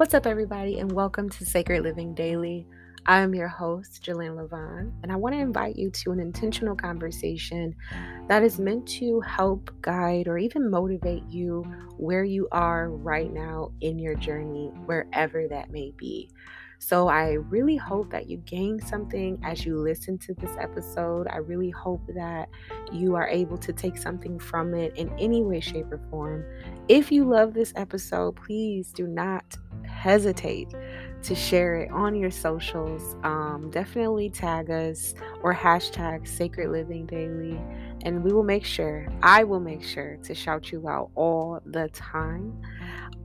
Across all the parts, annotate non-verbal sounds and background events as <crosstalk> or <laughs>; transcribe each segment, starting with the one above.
What's up, everybody, and welcome to Sacred Living Daily. I am your host, Jillynn Levone, and I want to invite you to an intentional conversation that is meant to help guide or even motivate you where you are right now in your journey, wherever that may be. So I really hope that you gain something as you listen to this episode. I really hope that you are able to take something from it in any way, shape, or form. If you love this episode, please do not hesitate to share it on your socials. Um, definitely tag us or hashtag Sacred Living Daily, and we will make sure, I will make sure to shout you out all the time.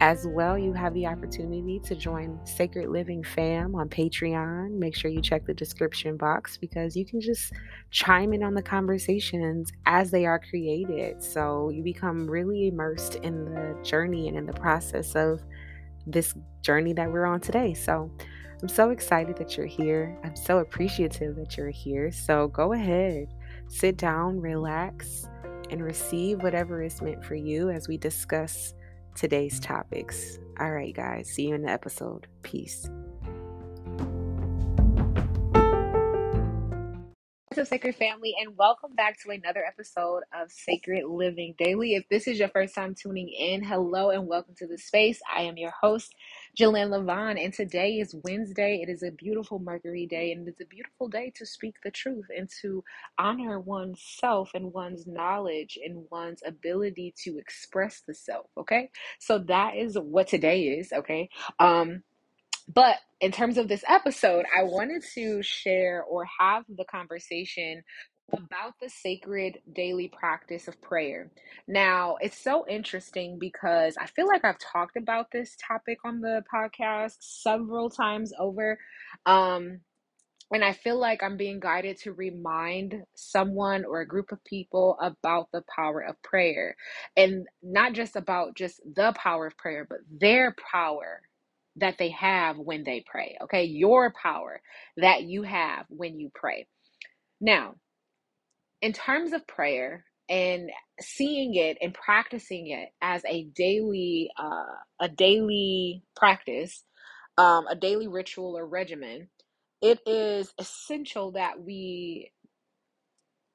As well, you have the opportunity to join Sacred Living Fam on Patreon. Make sure you check the description box because you can just chime in on the conversations as they are created. So you become really immersed in the journey and in the process of this journey that we're on today. So I'm so excited that you're here. I'm so appreciative that you're here. So go ahead, sit down, relax, and receive whatever is meant for you as we discuss today's topics. All right, guys, see you in the episode. Peace. Up, Sacred Family, and welcome back to another episode of Sacred Living Daily. If this is your first time tuning in, hello and welcome to the space. I am your host, Jillynn Levone, and today is Wednesday. It is a beautiful Mercury day, and it's a beautiful day to speak the truth and to honor one's self and one's knowledge and one's ability to express the self. Okay, so that is what today is. Okay, um, but in terms of this episode, I wanted to share or have the conversation about the sacred daily practice of prayer. Now, it's so interesting because I feel like I've talked about this topic on the podcast several times over. Um, and I feel like I'm being guided to remind someone or a group of people about the power of prayer. And not just about just the power of prayer, but their power that they have when they pray. Okay, your power that you have when you pray. Now, in terms of prayer and seeing it and practicing it as a daily uh, a daily practice, um, a daily ritual or regimen, it is essential that we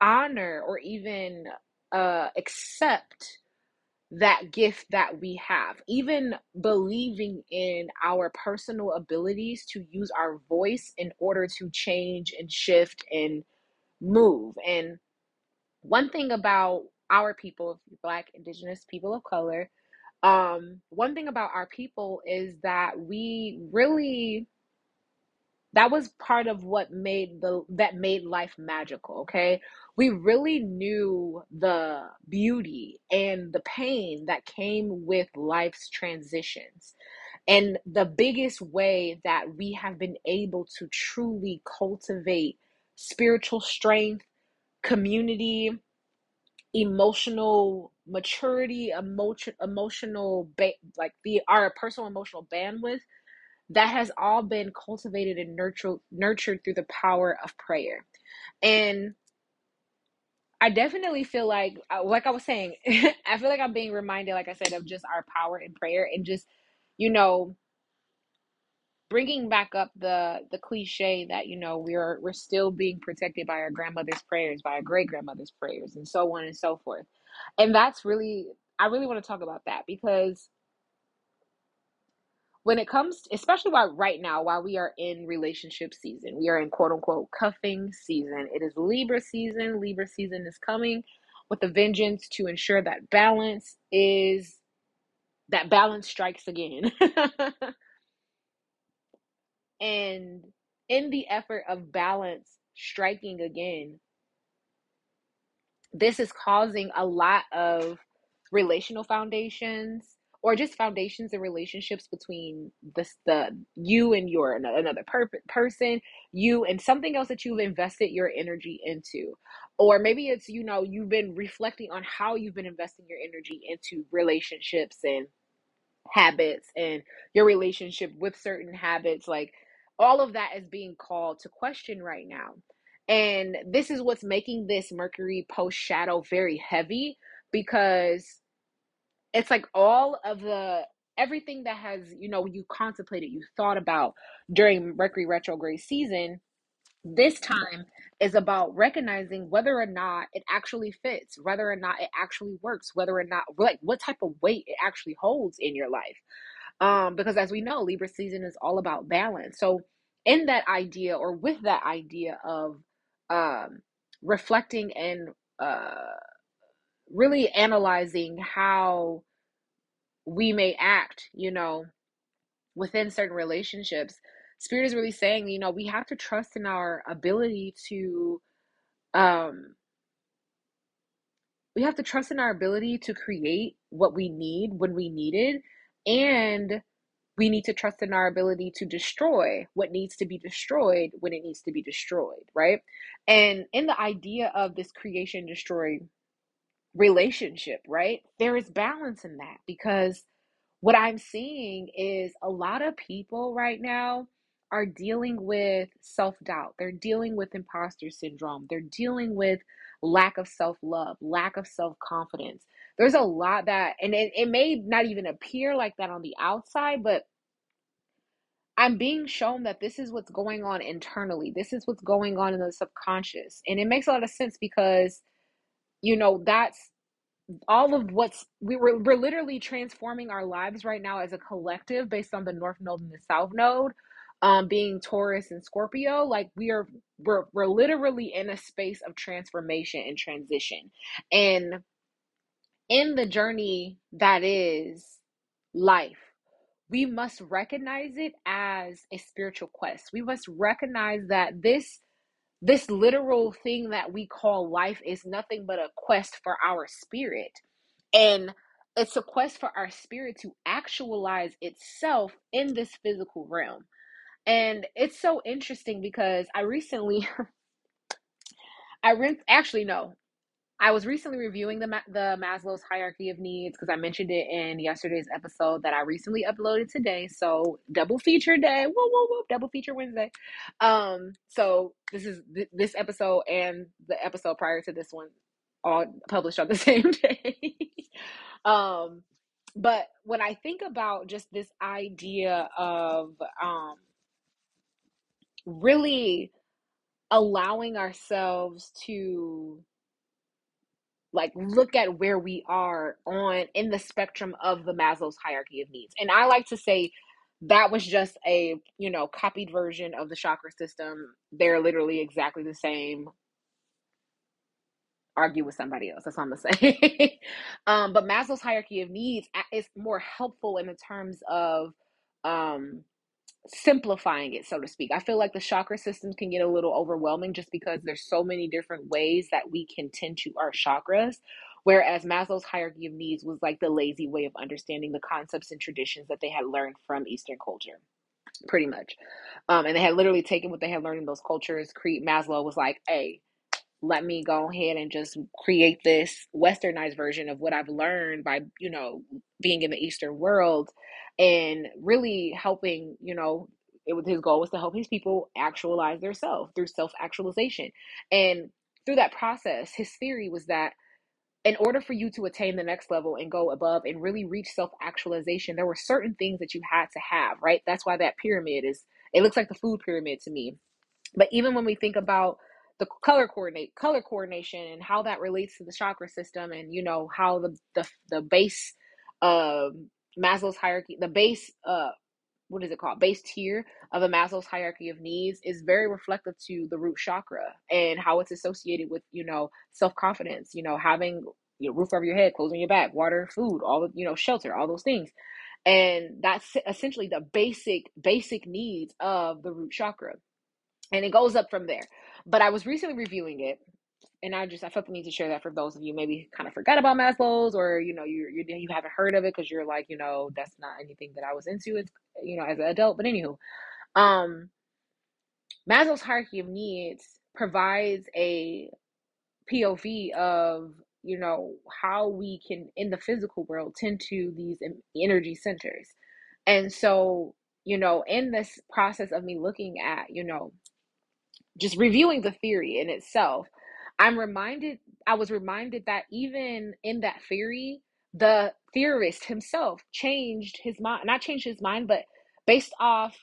honor or even uh, accept that gift that we have, even believing in our personal abilities to use our voice in order to change and shift and move. And one thing about our people, Black, Indigenous people of color, um, one thing about our people is that we really that was part of what made the that made life magical okay? We really knew the beauty and the pain that came with life's transitions. And the biggest way that we have been able to truly cultivate spiritual strength community emotional maturity emotion emotional ba- like the our personal emotional bandwidth that has all been cultivated and nurtured nurtured through the power of prayer. And i definitely feel like uh, like i was saying <laughs> i feel like i'm being reminded like i said of just our power in prayer and just you know bringing back up the the cliche that you know we're we're still being protected by our grandmother's prayers by our great grandmother's prayers and so on and so forth. And that's really i really want to talk about that because when it comes to, especially while right now while we are in relationship season we are in quote unquote cuffing season. It is libra season. Libra season is coming with a vengeance to ensure that balance is that balance strikes again. <laughs> And in the effort of balance striking again this is causing a lot of relational foundations or just foundations and relationships between the, the you and your another per- person you and something else that you've invested your energy into. Or maybe it's you know you've been reflecting on how you've been investing your energy into relationships and habits and your relationship with certain habits like all of that is being called to question right now. And this is what's making this mercury post shadow very heavy because it's like all of the everything that has, you know, you contemplated, you thought about during Mercury retrograde season, this time is about recognizing whether or not it actually fits, whether or not it actually works, whether or not like what type of weight it actually holds in your life. Um, because as we know, Libra season is all about balance. So in that idea or with that idea of um reflecting and uh really analyzing how we may act, you know, within certain relationships, Spirit is really saying, you know, we have to trust in our ability to, um, we have to trust in our ability to create what we need when we need it. And we need to trust in our ability to destroy what needs to be destroyed when it needs to be destroyed, right? And in the idea of this creation destroy relationship, right? There is balance in that because what I'm seeing is a lot of people right now are dealing with self doubt. They're dealing with imposter syndrome. They're dealing with lack of self love, lack of self confidence. There's a lot that, and it, it may not even appear like that on the outside, but I'm being shown that this is what's going on internally. This is what's going on in the subconscious. And it makes a lot of sense because, you know, that's all of what's we were we're literally transforming our lives right now as a collective based on the north node and the south node um being taurus and scorpio. Like we are we're we're literally in a space of transformation and transition. And in the journey that is life we must recognize it as a spiritual quest. We must recognize that this this literal thing that we call life is nothing but a quest for our spirit. And it's a quest for our spirit to actualize itself in this physical realm. And it's so interesting because I recently, <laughs> I re- actually no, I was recently reviewing the the Maslow's hierarchy of needs because I mentioned it in yesterday's episode that I recently uploaded today. So double feature day, whoa whoa whoa, double feature Wednesday. Um, so this is th- this episode and the episode prior to this one, all published on the <laughs> same day. um, but when I think about just this idea of um, really allowing ourselves to like look at where we are on in the spectrum of the Maslow's hierarchy of needs. And I like to say that was just a, you know, copied version of the chakra system. They're literally exactly the same. Argue with somebody else. That's all I'm gonna say. <laughs> um, but Maslow's hierarchy of needs is more helpful in the terms of um simplifying it so to speak. I feel like the chakra systems can get a little overwhelming just because there's so many different ways that we can tend to our chakras whereas maslow's hierarchy of needs was like the lazy way of understanding the concepts and traditions that they had learned from eastern culture pretty much. Um, and they had literally taken what they had learned in those cultures create maslow was like hey let me go ahead and just create this westernized version of what I've learned by, you know, being in the Eastern world and really helping, you know, it was his goal was to help his people actualize their self through self-actualization. And through that process, his theory was that in order for you to attain the next level and go above and really reach self-actualization, there were certain things that you had to have, right? That's why that pyramid is it looks like the food pyramid to me. But even when we think about the color coordinate color coordination and how that relates to the chakra system and you know how the the, the base of Maslow's hierarchy the base uh what is it called? Base tier of a Maslow's hierarchy of needs is very reflective to the root chakra and how it's associated with you know self-confidence you know having your roof over your head clothes on your back water food all the you know shelter all those things. And that's essentially the basic basic needs of the root chakra. And it goes up from there but I was recently reviewing it, and I just I felt the need to share that for those of you maybe kind of forgot about Maslow's or you know you you you haven't heard of it because you're like you know that's not anything that I was into you know as an adult. But anywho, um, Maslow's hierarchy of needs provides a POV of you know how we can in the physical world tend to these energy centers, and so you know in this process of me looking at you know just reviewing the theory in itself, I'm reminded, I was reminded that even in that theory, the theorist himself changed his mind, not changed his mind, but based off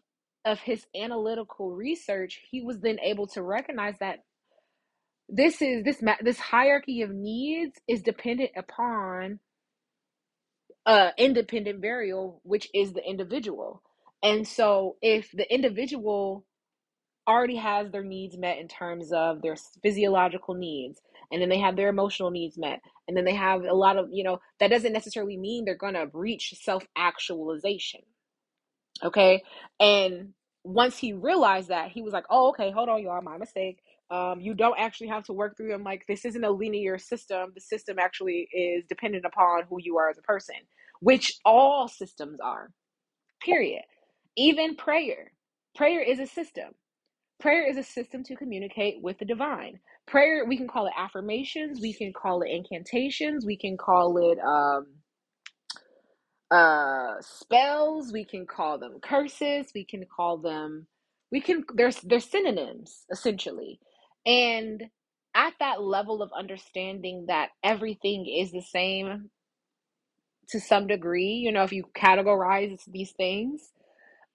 of his analytical research, he was then able to recognize that this is this this hierarchy of needs is dependent upon a independent variable, which is the individual. And so if the individual already has their needs met in terms of their physiological needs and then they have their emotional needs met and then they have a lot of you know that doesn't necessarily mean they're going to reach self-actualization okay? And once he realized that he was like oh okay hold on y'all my mistake. Um, you don't actually have to work through them like this isn't a linear system. The system actually is dependent upon who you are as a person which all systems are period. Even prayer. Prayer is a system Prayer is a system to communicate with the divine. Prayer, we can call it affirmations, we can call it incantations, we can call it um, uh, spells, we can call them curses, we can call them, we can, there's, they're synonyms essentially. And at that level of understanding that everything is the same to some degree, you know, if you categorize these things,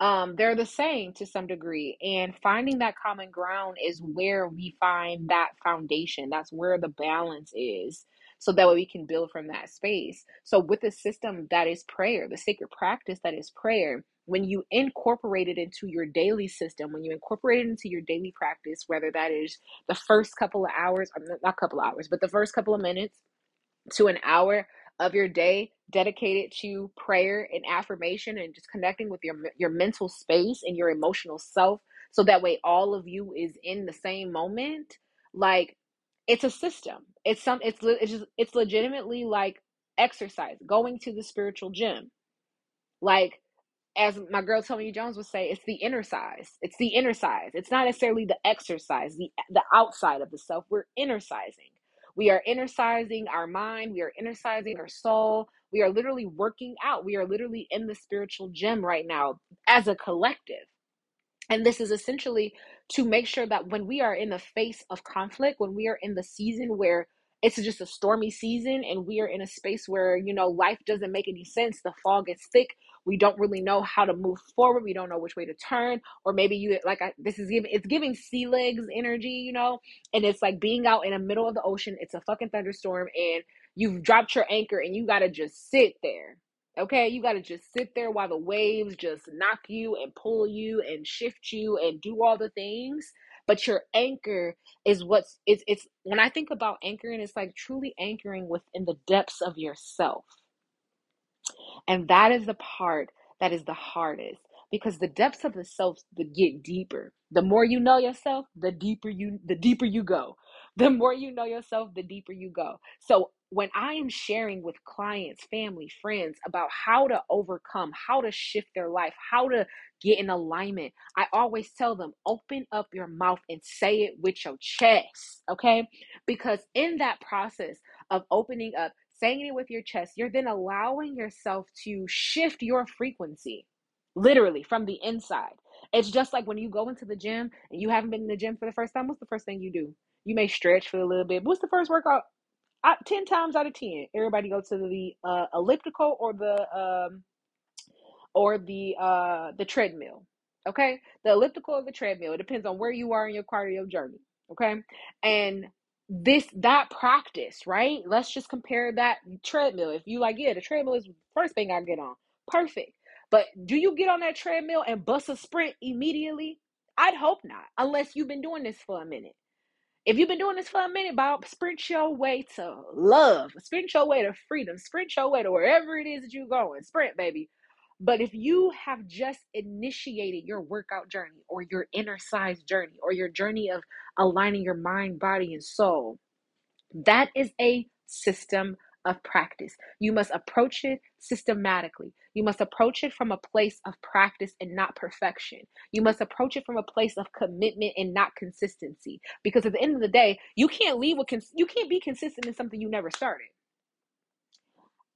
um, they're the same to some degree. And finding that common ground is where we find that foundation. That's where the balance is. So that way we can build from that space. So, with the system that is prayer, the sacred practice that is prayer, when you incorporate it into your daily system, when you incorporate it into your daily practice, whether that is the first couple of hours, not a couple of hours, but the first couple of minutes to an hour of your day dedicated to prayer and affirmation and just connecting with your your mental space and your emotional self so that way all of you is in the same moment like it's a system it's some it's it's just it's legitimately like exercise going to the spiritual gym like as my girl Tony Jones would say, it's the inner size. It's the inner size. It's not necessarily the exercise, the the outside of the self. We're inner sizing. We are innercising our mind. We are innercising our soul. We are literally working out. We are literally in the spiritual gym right now as a collective. And this is essentially to make sure that when we are in the face of conflict, when we are in the season where it's just a stormy season and we are in a space where, you know, life doesn't make any sense, the fog is thick, we don't really know how to move forward, we don't know which way to turn, or maybe you like I, this is giving it's giving sea legs energy, you know, and it's like being out in the middle of the ocean, it's a fucking thunderstorm and you've dropped your anchor and you got to just sit there Okay, you got to just sit there while the waves just knock you and pull you and shift you and do all the things. But your anchor is what's it's it's when I think about anchoring, it's like truly anchoring within the depths of yourself. And that is the part that is the hardest because the depths of the self the get deeper. The more you know yourself, the deeper you the deeper you go. The more you know yourself, the deeper you go. So when I am sharing with clients, family, friends about how to overcome, how to shift their life, how to get in alignment, I always tell them open up your mouth and say it with your chest, okay? Because in that process of opening up, saying it with your chest, you're then allowing yourself to shift your frequency literally from the inside. It's just like when you go into the gym and you haven't been in the gym for the first time, what's the first thing you do? You may stretch for a little bit. But What's the first workout? I, 10 times out of 10 everybody go to the uh, elliptical or the um or the uh the treadmill okay? The elliptical or the treadmill it depends on where you are in your cardio journey okay? And this that practice right? Let's just compare that treadmill. If you like yeah the treadmill is the first thing i get on perfect. But do you get on that treadmill and bust a sprint immediately? I'd hope not unless you've been doing this for a minute if you've been doing this for a minute, Bob, sprint your way to love, sprint your way to freedom, sprint your way to wherever it is that you're going. Sprint, baby. But if you have just initiated your workout journey or your inner size journey or your journey of aligning your mind, body, and soul, that is a system of practice. You must approach it systematically. You must approach it from a place of practice and not perfection. You must approach it from a place of commitment and not consistency. Because at the end of the day, you can't leave with cons- you can't be consistent in something you never started.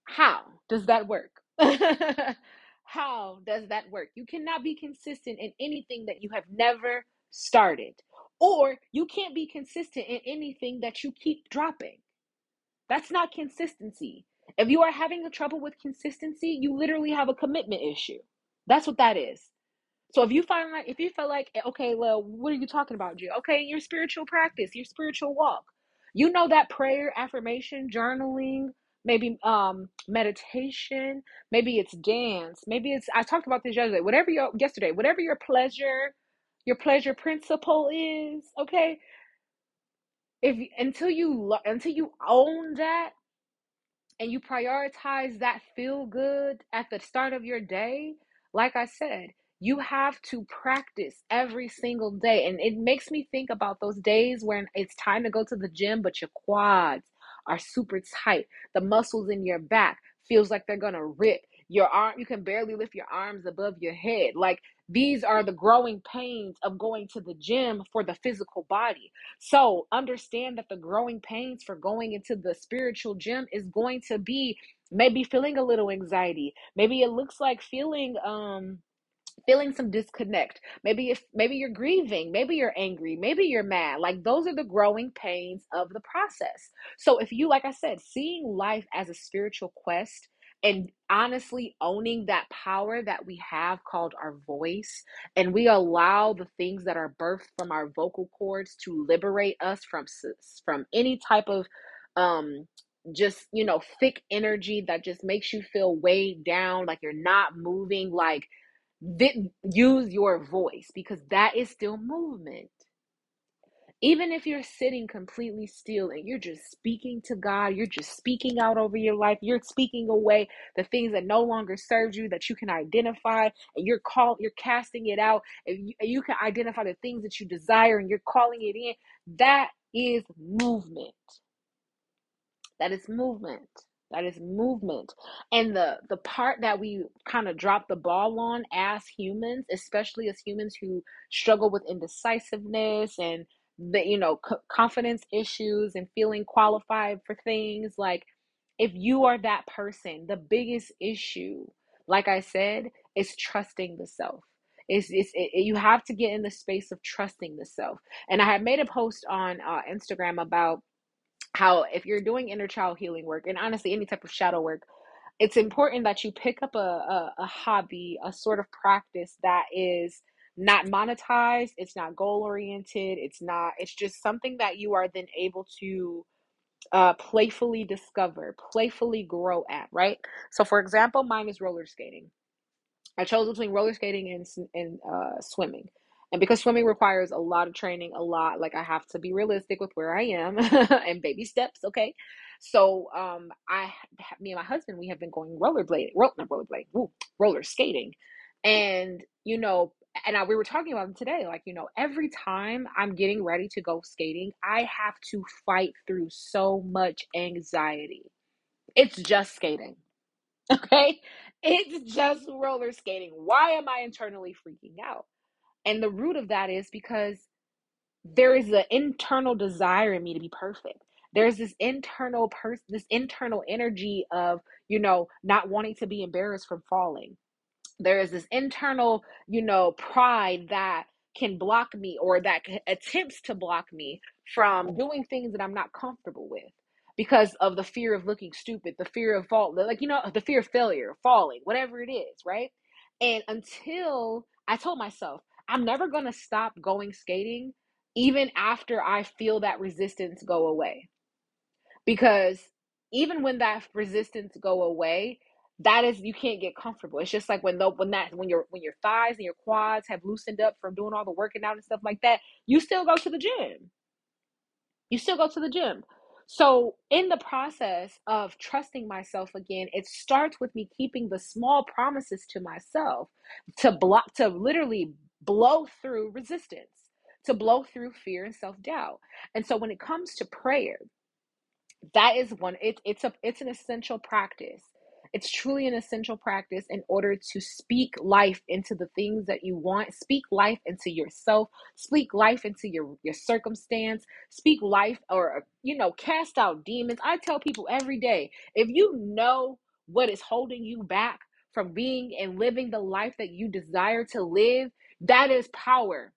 How does that work? <laughs> How does that work? You cannot be consistent in anything that you have never started. Or you can't be consistent in anything that you keep dropping. That's not consistency. If you are having a trouble with consistency, you literally have a commitment issue. That's what that is. So if you find like if you feel like eh, okay, well, what are you talking about, Jill? Okay, your spiritual practice, your spiritual walk. You know that prayer, affirmation, journaling, maybe um meditation, maybe it's dance, maybe it's I talked about this yesterday. Whatever your yesterday, whatever your pleasure, your pleasure principle is, okay? If until you until you own that and you prioritize that feel good at the start of your day, like I said, you have to practice every single day. And it makes me think about those days when it's time to go to the gym, but your quads are super tight. The muscles in your back feels like they're gonna rip. Your arm, you can barely lift your arms above your head. Like these are the growing pains of going to the gym for the physical body. So understand that the growing pains for going into the spiritual gym is going to be maybe feeling a little anxiety. Maybe it looks like feeling um feeling some disconnect. Maybe if maybe you're grieving. Maybe you're angry. Maybe you're mad. Like those are the growing pains of the process. So if you like i said seeing life as a spiritual quest and honestly owning that power that we have called our voice and we allow the things that are birthed from our vocal cords to liberate us from from any type of um just you know thick energy that just makes you feel weighed down like you're not moving like th- use your voice because that is still movement. Even if you're sitting completely still and you're just speaking to God, you're just speaking out over your life, you're speaking away the things that no longer serve you that you can identify and you're call you're casting it out and you, you can identify the things that you desire and you're calling it in. That is movement. That is movement. That is movement. And the the part that we kind of drop the ball on as humans, especially as humans who struggle with indecisiveness and the you know c- confidence issues and feeling qualified for things like if you are that person, the biggest issue, like I said, is trusting the self. It's, it's it, you have to get in the space of trusting the self. And I had made a post on uh, Instagram about how if you're doing inner child healing work and honestly any type of shadow work it's important that you pick up a, a, a hobby a sort of practice that is not monetized it's not goal oriented it's not it's just something that you are then able to uh, playfully discover playfully grow at right so for example mine is roller skating I chose between roller skating and and uh, swimming. And because swimming requires a lot of training, a lot like I have to be realistic with where I am <laughs> and baby steps, okay? So um I me and my husband we have been going rollerblading, roll, not rollerblade, woo, roller skating. And you know, and I, we were talking about it today like, you know, every time I'm getting ready to go skating, I have to fight through so much anxiety. It's just skating. <laughs> Okay. It's just roller skating. Why am I internally freaking out? And the root of that is because there is an internal desire in me to be perfect. There's this internal person, this internal energy of, you know, not wanting to be embarrassed from falling there is this internal, you know, pride that can block me or that attempts to block me from doing things that I'm not comfortable with because of the fear of looking stupid, the fear of fault like you know, the fear of failure, falling, whatever it is, right? And until I told myself, I'm never going to stop going skating even after I feel that resistance go away. Because even when that resistance go away, that is you can't get comfortable. It's just like when the when that when your when your thighs and your quads have loosened up from doing all the working out and stuff like that, you still go to the gym. You still go to the gym. So in the process of trusting myself again, it starts with me keeping the small promises to myself to block to literally blow through resistance, to blow through fear and self-doubt. And so when it comes to prayer, that is one it, it's a it's an essential practice it's truly an essential practice in order to speak life into the things that you want. Speak life into yourself. Speak life into your your circumstance. Speak life or you know cast out demons. I tell people every day if you know what is holding you back from being and living the life that you desire to live that is power.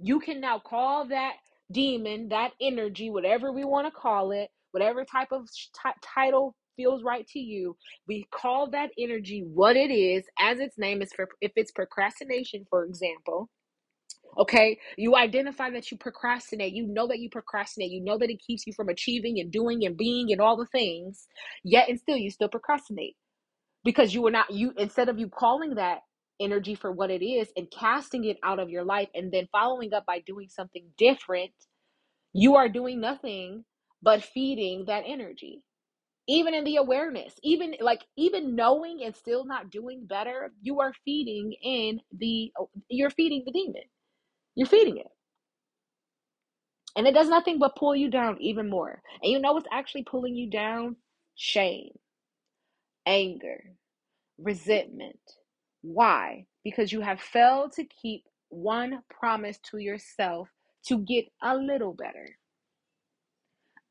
You can now call that demon, that energy, whatever we want to call it, whatever type of t- title feels right to you. We call that energy what it is, as its name is for if it's procrastination, for example. Okay, you identify that you procrastinate. You know that you procrastinate. You know that it keeps you from achieving and doing and being and all the things. Yet and still, you still procrastinate because you are not you instead of you calling that energy for what it is and casting it out of your life and then following up by doing something different you are doing nothing but feeding that energy even in the awareness even like even knowing and still not doing better you are feeding in the oh, you're feeding the demon you're feeding it and it does nothing but pull you down even more and you know what's actually pulling you down shame anger resentment. Why? Because you have failed to keep one promise to yourself to get a little better.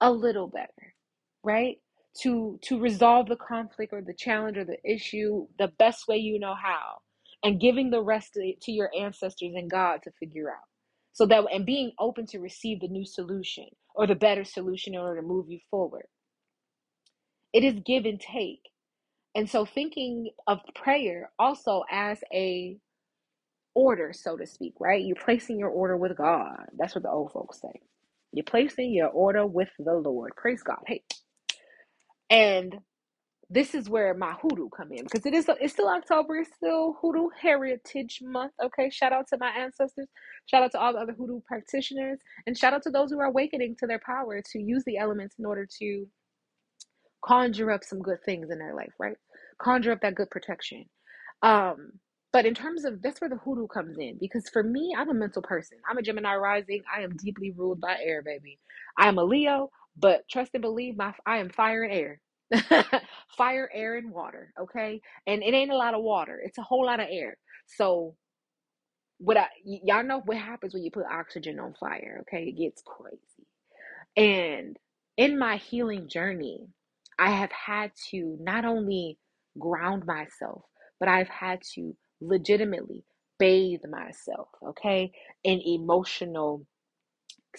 A little better, right? To to resolve the conflict or the challenge or the issue the best way you know how and giving the rest to, to your ancestors and God to figure out. So that and being open to receive the new solution or the better solution in order to move you forward. It is give and take. And so thinking of prayer also as a order, so to speak, right? You're placing your order with God. That's what the old folks say. You're placing your order with the Lord. Praise God. Hey. And this is where my hoodoo come in because it is it's still October, it's still hoodoo heritage month. Okay. Shout out to my ancestors. Shout out to all the other hoodoo practitioners. And shout out to those who are awakening to their power to use the elements in order to conjure up some good things in their life, right? Conjure up that good protection. Um, but in terms of that's where the hoodoo comes in because for me, I'm a mental person. I'm a Gemini rising. I am deeply ruled by air, baby. I am a Leo, but trust and believe my I am fire and air. <laughs> fire, air, and water. Okay. And it ain't a lot of water, it's a whole lot of air. So what I y- y'all know what happens when you put oxygen on fire, okay? It gets crazy. And in my healing journey, I have had to not only ground myself, but I've had to legitimately bathe myself, okay, in emotional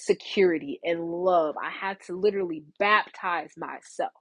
security and love. I had to literally baptize myself